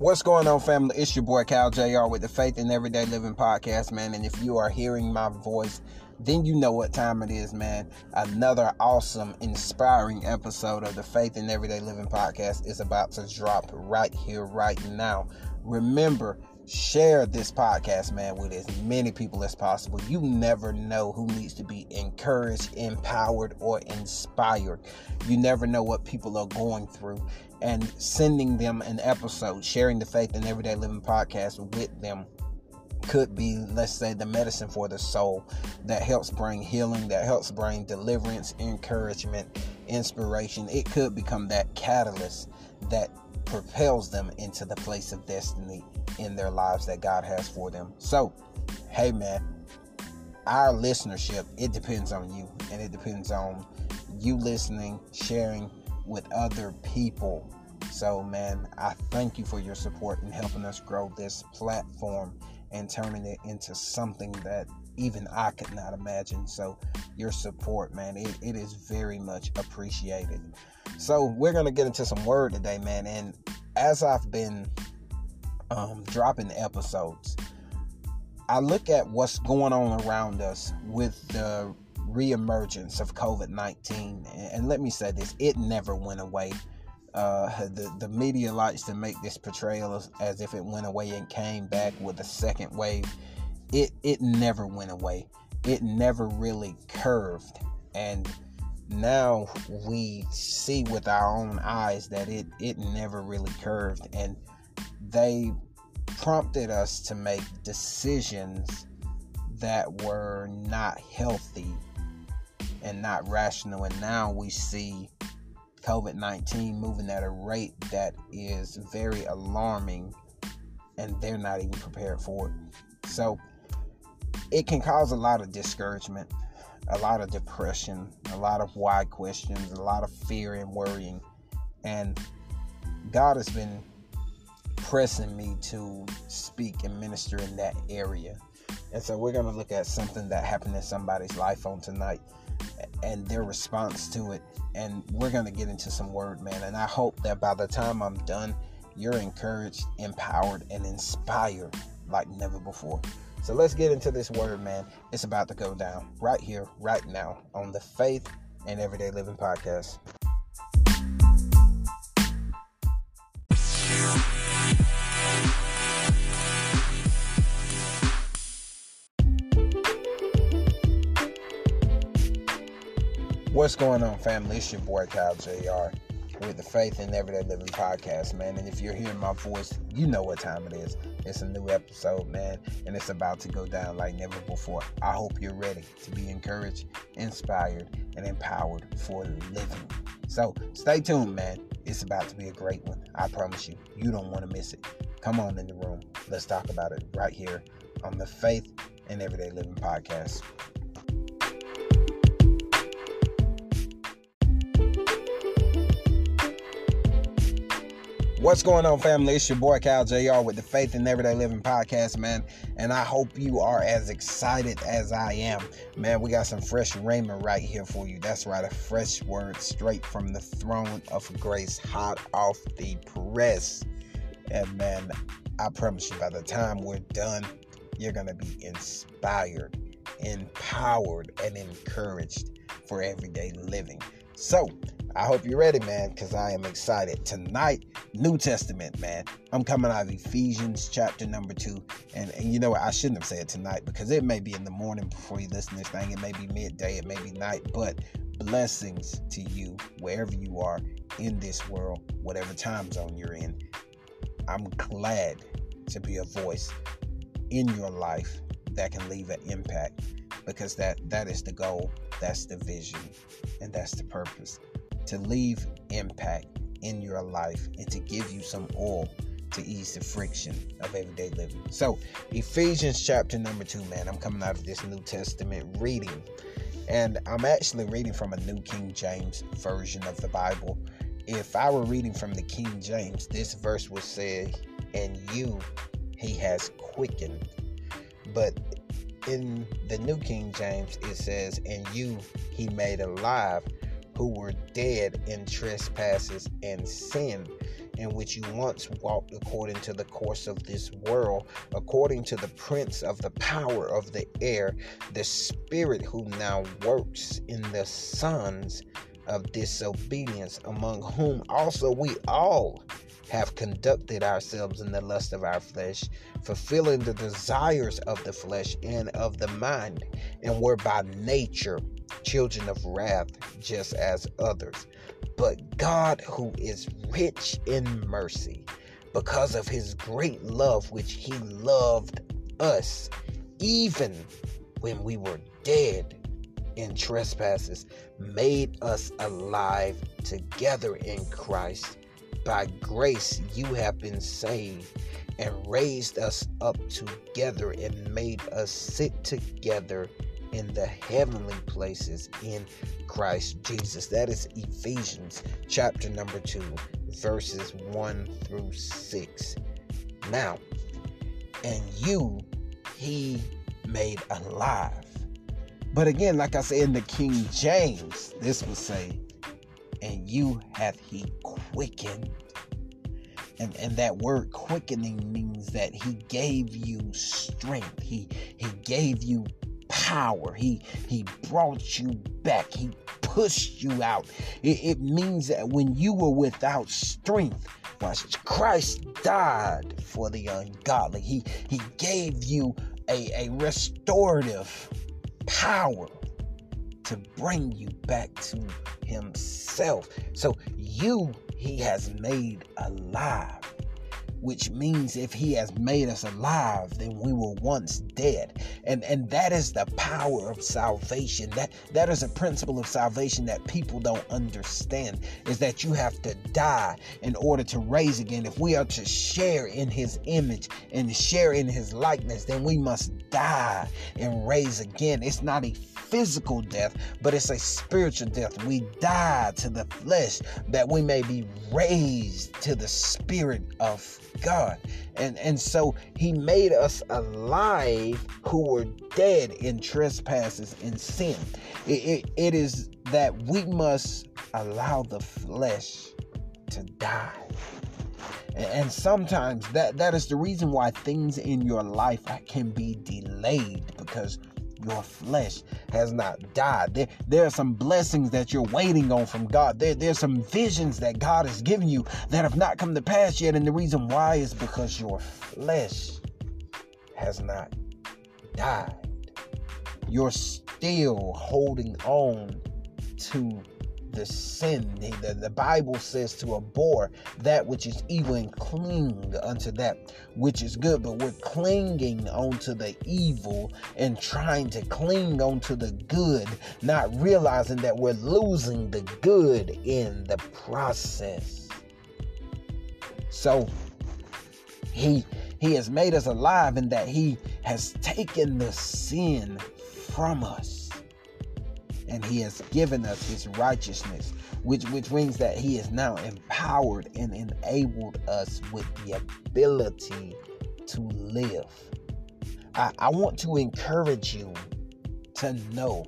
What's going on, family? It's your boy Cal JR with the Faith in Everyday Living podcast, man. And if you are hearing my voice, then you know what time it is, man. Another awesome, inspiring episode of the Faith in Everyday Living podcast is about to drop right here, right now. Remember, share this podcast, man, with as many people as possible. You never know who needs to be encouraged, empowered, or inspired. You never know what people are going through. And sending them an episode, sharing the Faith in Everyday Living podcast with them could be, let's say, the medicine for the soul that helps bring healing, that helps bring deliverance, encouragement, inspiration. It could become that catalyst that propels them into the place of destiny in their lives that God has for them. So, hey man, our listenership, it depends on you and it depends on you listening, sharing with other people. So, man, I thank you for your support in helping us grow this platform and turning it into something that even I could not imagine. So, your support, man, it, it is very much appreciated. So, we're going to get into some word today, man. And as I've been um, dropping episodes, I look at what's going on around us with the reemergence of COVID 19. And let me say this it never went away. Uh, the, the media likes to make this portrayal as, as if it went away and came back with a second wave. It, it never went away, it never really curved. And now we see with our own eyes that it, it never really curved. And they prompted us to make decisions that were not healthy and not rational. And now we see COVID 19 moving at a rate that is very alarming, and they're not even prepared for it. So it can cause a lot of discouragement, a lot of depression, a lot of why questions, a lot of fear and worrying. And God has been pressing me to speak and minister in that area. And so we're going to look at something that happened in somebody's life on tonight and their response to it. And we're going to get into some word, man. And I hope that by the time I'm done, you're encouraged, empowered, and inspired like never before. So let's get into this word, man. It's about to go down right here, right now on the Faith and Everyday Living podcast. What's going on, family? It's your boy Kyle JR with the Faith in Everyday Living podcast, man. And if you're hearing my voice, you know what time it is. It's a new episode, man, and it's about to go down like never before. I hope you're ready to be encouraged, inspired, and empowered for living. So stay tuned, man. It's about to be a great one. I promise you. You don't want to miss it. Come on in the room. Let's talk about it right here on the Faith in Everyday Living podcast. What's going on, family? It's your boy Cal JR with the Faith in Everyday Living podcast, man. And I hope you are as excited as I am. Man, we got some fresh raiment right here for you. That's right, a fresh word straight from the throne of grace, hot off the press. And man, I promise you, by the time we're done, you're going to be inspired, empowered, and encouraged for everyday living. So, I hope you're ready, man, because I am excited. Tonight, New Testament, man. I'm coming out of Ephesians chapter number two. And, and you know what? I shouldn't have said tonight because it may be in the morning before you listen to this thing. It may be midday, it may be night, but blessings to you wherever you are in this world, whatever time zone you're in. I'm glad to be a voice in your life that can leave an impact because that that is the goal, that's the vision, and that's the purpose to leave impact in your life and to give you some oil to ease the friction of everyday living. So, Ephesians chapter number two, man, I'm coming out of this New Testament reading, and I'm actually reading from a New King James version of the Bible. If I were reading from the King James, this verse would say, And you he has quickened. But in the New King James, it says, And you he made alive who were dead in trespasses and sin, in which you once walked according to the course of this world, according to the prince of the power of the air, the spirit who now works in the sons of disobedience, among whom also we all have conducted ourselves in the lust of our flesh, fulfilling the desires of the flesh and of the mind, and were by nature children of wrath, just as others. But God, who is rich in mercy, because of his great love which he loved us, even when we were dead in trespasses, made us alive together in Christ. By grace you have been saved and raised us up together and made us sit together in the heavenly places in Christ Jesus. That is Ephesians chapter number 2, verses 1 through 6. Now, and you he made alive. But again, like I said in the King James, this would say, and you hath he quickened. And, and that word quickening means that he gave you strength. He he gave you power. He he brought you back. He pushed you out. It, it means that when you were without strength, watch Christ died for the ungodly. He he gave you a, a restorative power to bring you back to himself. So you he has made alive which means if he has made us alive then we were once dead. And and that is the power of salvation. That that is a principle of salvation that people don't understand is that you have to die in order to raise again. If we are to share in his image and share in his likeness then we must die and raise again. It's not a physical death but it's a spiritual death. We die to the flesh that we may be raised to the spirit of God. And and so he made us alive who were dead in trespasses and sin. It, it, it is that we must allow the flesh to die. And sometimes that, that is the reason why things in your life can be delayed because your flesh has not died. There, there are some blessings that you're waiting on from God. There, there's some visions that God has given you that have not come to pass yet. And the reason why is because your flesh has not died. You're still holding on to the sin. The, the Bible says to abhor that which is evil and cling unto that which is good. But we're clinging onto the evil and trying to cling onto the good, not realizing that we're losing the good in the process. So he he has made us alive in that he has taken the sin from us and he has given us his righteousness which which means that he is now empowered and enabled us with the ability to live. I, I want to encourage you to know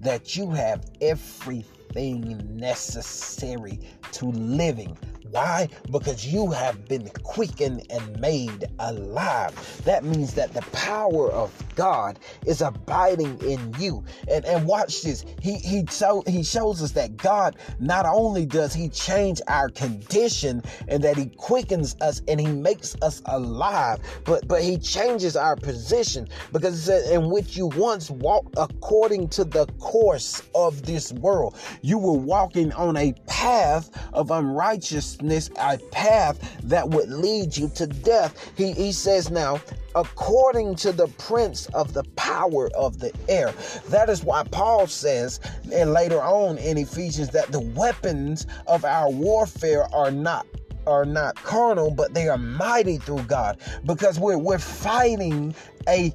that you have everything necessary to living why? Because you have been quickened and made alive. That means that the power of God is abiding in you. And and watch this. He he so he shows us that God not only does he change our condition and that he quickens us and he makes us alive, but but he changes our position because it says in which you once walked according to the course of this world. You were walking on a path of unrighteousness a path that would lead you to death. He, he says now, according to the prince of the power of the air. That is why Paul says, and later on in Ephesians, that the weapons of our warfare are not are not carnal, but they are mighty through God because we're we're fighting a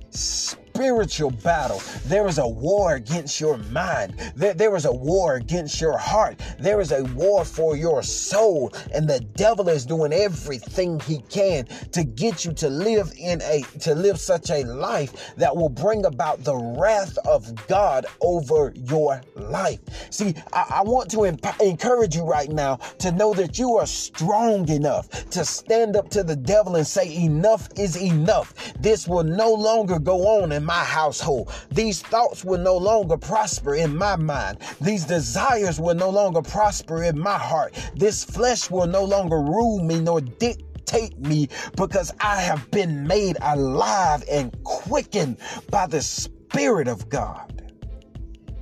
spiritual battle. There is a war against your mind. There, there is a war against your heart. There is a war for your soul. And the devil is doing everything he can to get you to live in a to live such a life that will bring about the wrath of God over your life. See, I, I want to encourage you right now to know that you are strong enough to stand up to the devil and say, Enough is enough. This will no longer go on in my household. These thoughts will no longer prosper in my mind. These desires will no longer prosper in my heart. This flesh will no longer rule me nor dictate me because I have been made alive and quickened by the Spirit of God.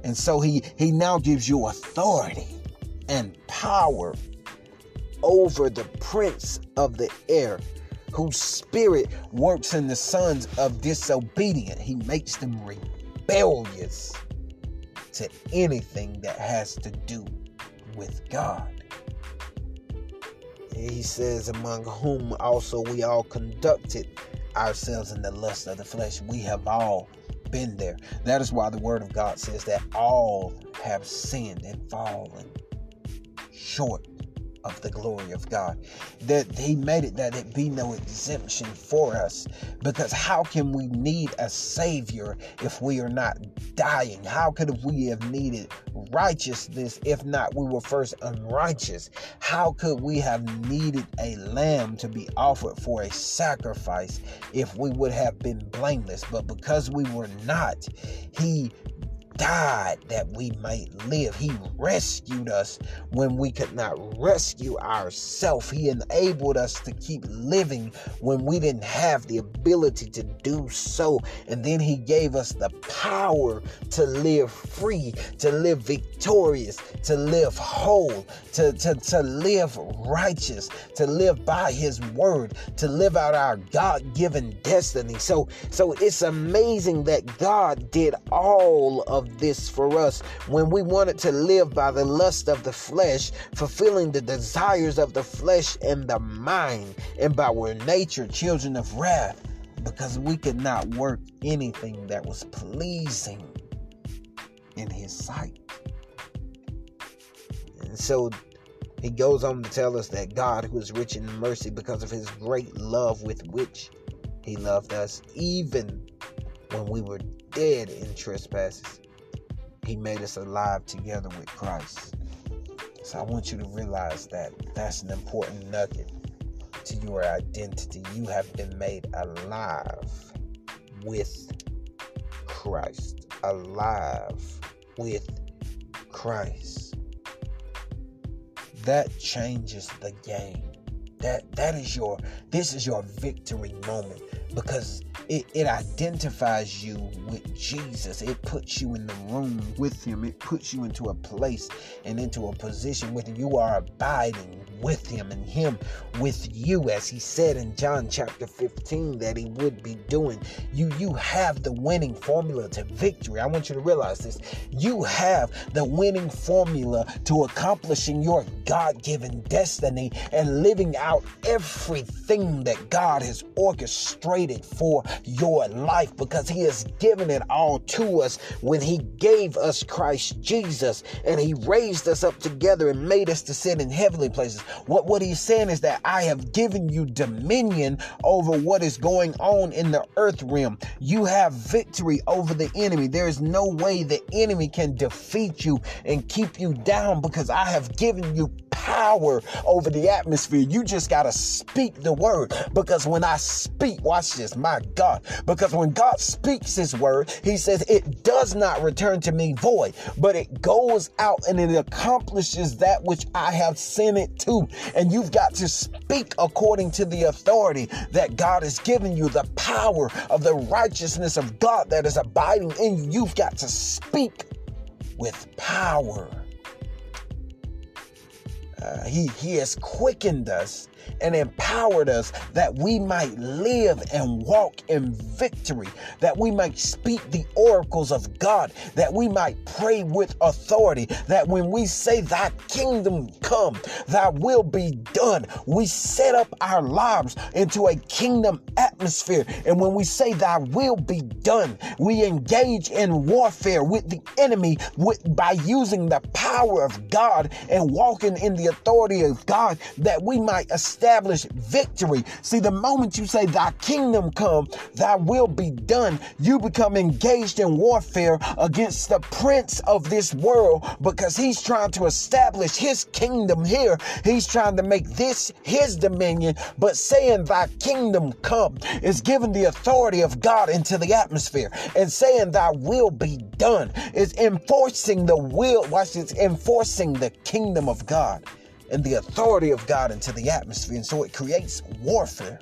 And so he, he now gives you authority and power over the prince of the air, whose spirit works in the sons of disobedient. He makes them rebellious to anything that has to do with God. He says, among whom also we all conducted ourselves in the lust of the flesh. We have all been there. That is why the word of God says that all have sinned and fallen short of the glory of God. That He made it that it be no exemption for us. Because how can we need a Savior if we are not dying? How could we have needed righteousness if not we were first unrighteous? How could we have needed a lamb to be offered for a sacrifice if we would have been blameless? But because we were not, He died that we might live. He rescued us when we could not rescue ourselves. He enabled us to keep living when we didn't have the ability to do so. And then He gave us the power to live free, to live victorious, to live whole, to, to, to live righteous, to live by His word, to live out our God given destiny. So, so it's amazing that God did all of of this for us when we wanted to live by the lust of the flesh, fulfilling the desires of the flesh and the mind, and by our nature, children of wrath, because we could not work anything that was pleasing in His sight. And so he goes on to tell us that God, who is rich in mercy because of his great love with which he loved us, even when we were dead in trespasses, he made us alive together with Christ. So I want you to realize that that's an important nugget to your identity. You have been made alive with Christ. Alive with Christ. That changes the game. That that is your this is your victory moment because it, it identifies you with Jesus. It puts you in the room with him. It puts you into a place and into a position him. You are abiding with him and him with you as he said in John chapter 15 that he would be doing. You you have the winning formula to victory. I want you to realize this. You have the winning formula to accomplishing your God-given destiny and living out everything that God has orchestrated for your life because he has given it all to us when he gave us Christ Jesus and he raised us up together and made us to sit in heavenly places. What what he's saying is that I have given you dominion over what is going on in the earth realm. You have victory over the enemy. There is no way the enemy can defeat you and keep you down because I have given you power over the atmosphere. You just got to speak the word because when I speak, watch this, my God, because when God speaks his word, he says it does not return to me void, but it goes out and it accomplishes that which I have sent it to. And you've got to speak according to the authority that God has given you, the power of the righteousness of God that is abiding in you. You've got to speak with power. Uh, he, he has quickened us and empowered us that we might live and walk in victory, that we might speak the oracles of God, that we might pray with authority, that when we say, Thy kingdom come, Thy will be done, we set up our lives into a kingdom atmosphere. And when we say thy will be done, we engage in warfare with the enemy with, by using the power of God and walking in the authority of God that we might establish victory. See, the moment you say thy kingdom come, thy will be done, you become engaged in warfare against the prince of this world because he's trying to establish his kingdom here. He's trying to make this his dominion, but saying thy kingdom come is giving the authority of God into the atmosphere and saying thy will be done is enforcing the will, watch this, enforcing the kingdom of God and the authority of God into the atmosphere. And so it creates warfare.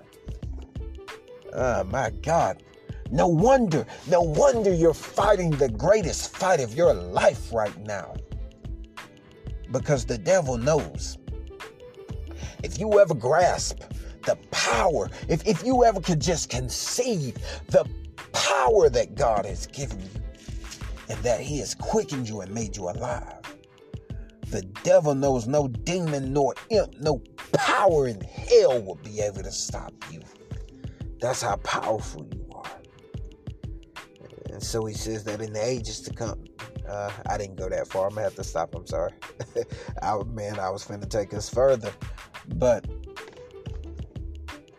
Oh my God. No wonder, no wonder you're fighting the greatest fight of your life right now. Because the devil knows. If you ever grasp the power, if, if you ever could just conceive the power that God has given you and that He has quickened you and made you alive, the devil knows no demon nor imp, no power in hell will be able to stop you. That's how powerful you are. and so he says that in the ages to come, uh, I didn't go that far. I'm gonna have to stop. I'm sorry. I, man, I was finna take us further, but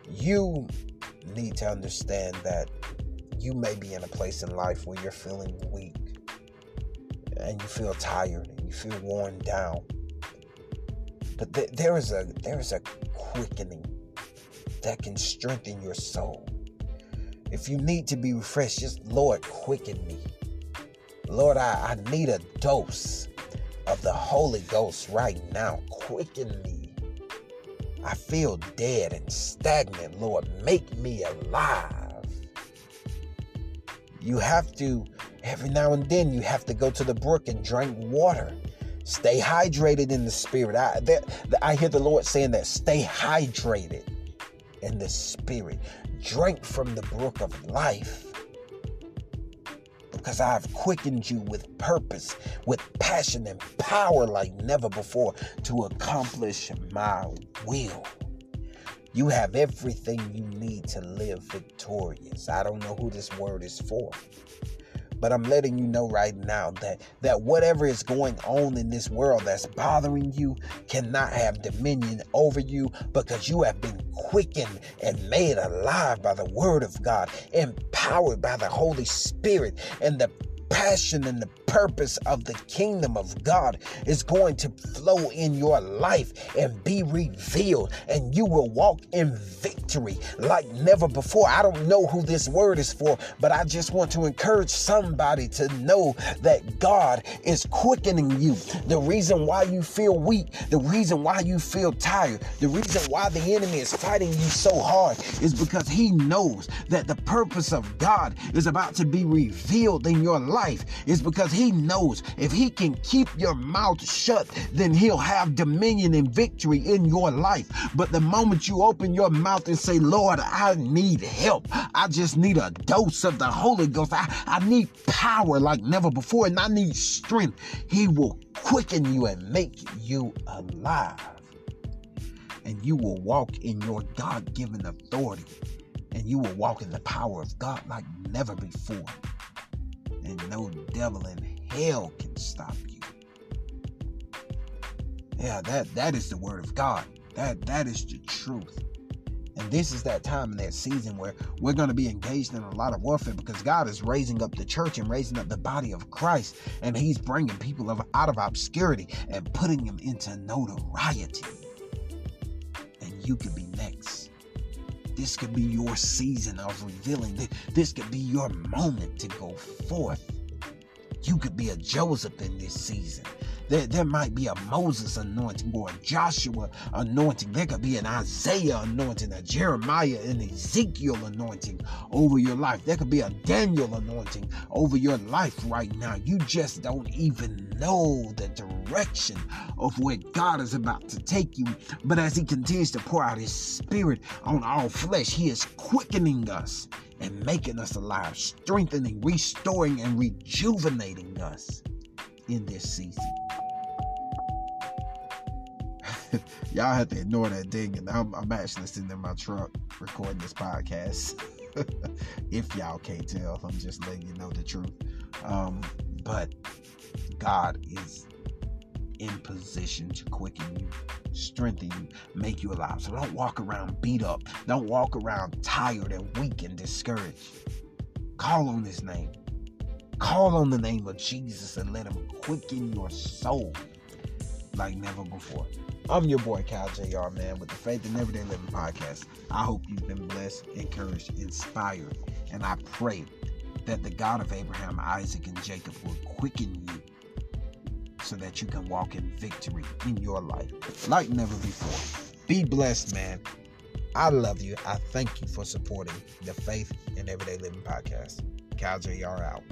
you need to understand that you may be in a place in life where you're feeling weak and you feel tired feel worn down. But th- there is a there is a quickening that can strengthen your soul. If you need to be refreshed, just Lord, quicken me. Lord, I, I need a dose of the Holy Ghost right now. Quicken me. I feel dead and stagnant. Lord, make me alive. You have to, every now and then, you have to go to the brook and drink water. Stay hydrated in the spirit. I, that, I hear the Lord saying that stay hydrated in the spirit drink from the brook of life because I have quickened you with purpose, with passion and power like never before to accomplish my will. You have everything you need to live victorious. I don't know who this word is for. But I'm letting you know right now that that whatever is going on in this world that's bothering you cannot have dominion over you because you have been quickened and made alive by the word of God, empowered by the Holy Spirit and the passion and the purpose of the kingdom of God is going to flow in your life and be revealed, and you will walk in victory like never before. I don't know who this word is for, but I just want to encourage somebody to know that God is quickening you. The reason why you feel weak, the reason why you feel tired, the reason why the enemy is fighting you so hard is because he knows that the purpose of God is about to be revealed in your life life is because he knows if he can keep your mouth shut, then he'll have dominion and victory in your life. But the moment you open your mouth and say, Lord, I need help, I just need a dose of the Holy Ghost, I, I need power like never before, and I need strength, he will quicken you and make you alive. And you will walk in your God given authority and you will walk in the power of God like never before and no devil in hell can stop you. Yeah, that that is the word of God. That that is the truth. And this is that time in that season where we're going to be engaged in a lot of warfare because God is raising up the church and raising up the body of Christ. And He's bringing people out of obscurity and putting them into notoriety. And you could be next. This could be your season of revealing. This could be your moment to go forth. You could be a Joseph in this season. There, there might be a Moses anointing or a Joshua anointing. There could be an Isaiah anointing, a Jeremiah and Ezekiel anointing over your life. There could be a Daniel anointing over your life right now. You just don't even know the direction of where God is about to take you. But as He continues to pour out His Spirit on all flesh, He is quickening us and making us alive, strengthening, restoring, and rejuvenating us in this season. y'all have to ignore that ding. And I'm, I'm actually sitting in my truck recording this podcast. if y'all can't tell, I'm just letting you know the truth. Um, but God is in position to quicken you, strengthen you, make you alive. So don't walk around beat up. Don't walk around tired and weak and discouraged. Call on his name. Call on the name of Jesus and let him quicken your soul like never before. I'm your boy Cal JR, man, with the Faith in Everyday Living podcast. I hope you've been blessed, encouraged, inspired, and I pray that the God of Abraham, Isaac, and Jacob will quicken you so that you can walk in victory in your life like never before. Be blessed, man. I love you. I thank you for supporting the Faith in Everyday Living podcast. Cal JR out.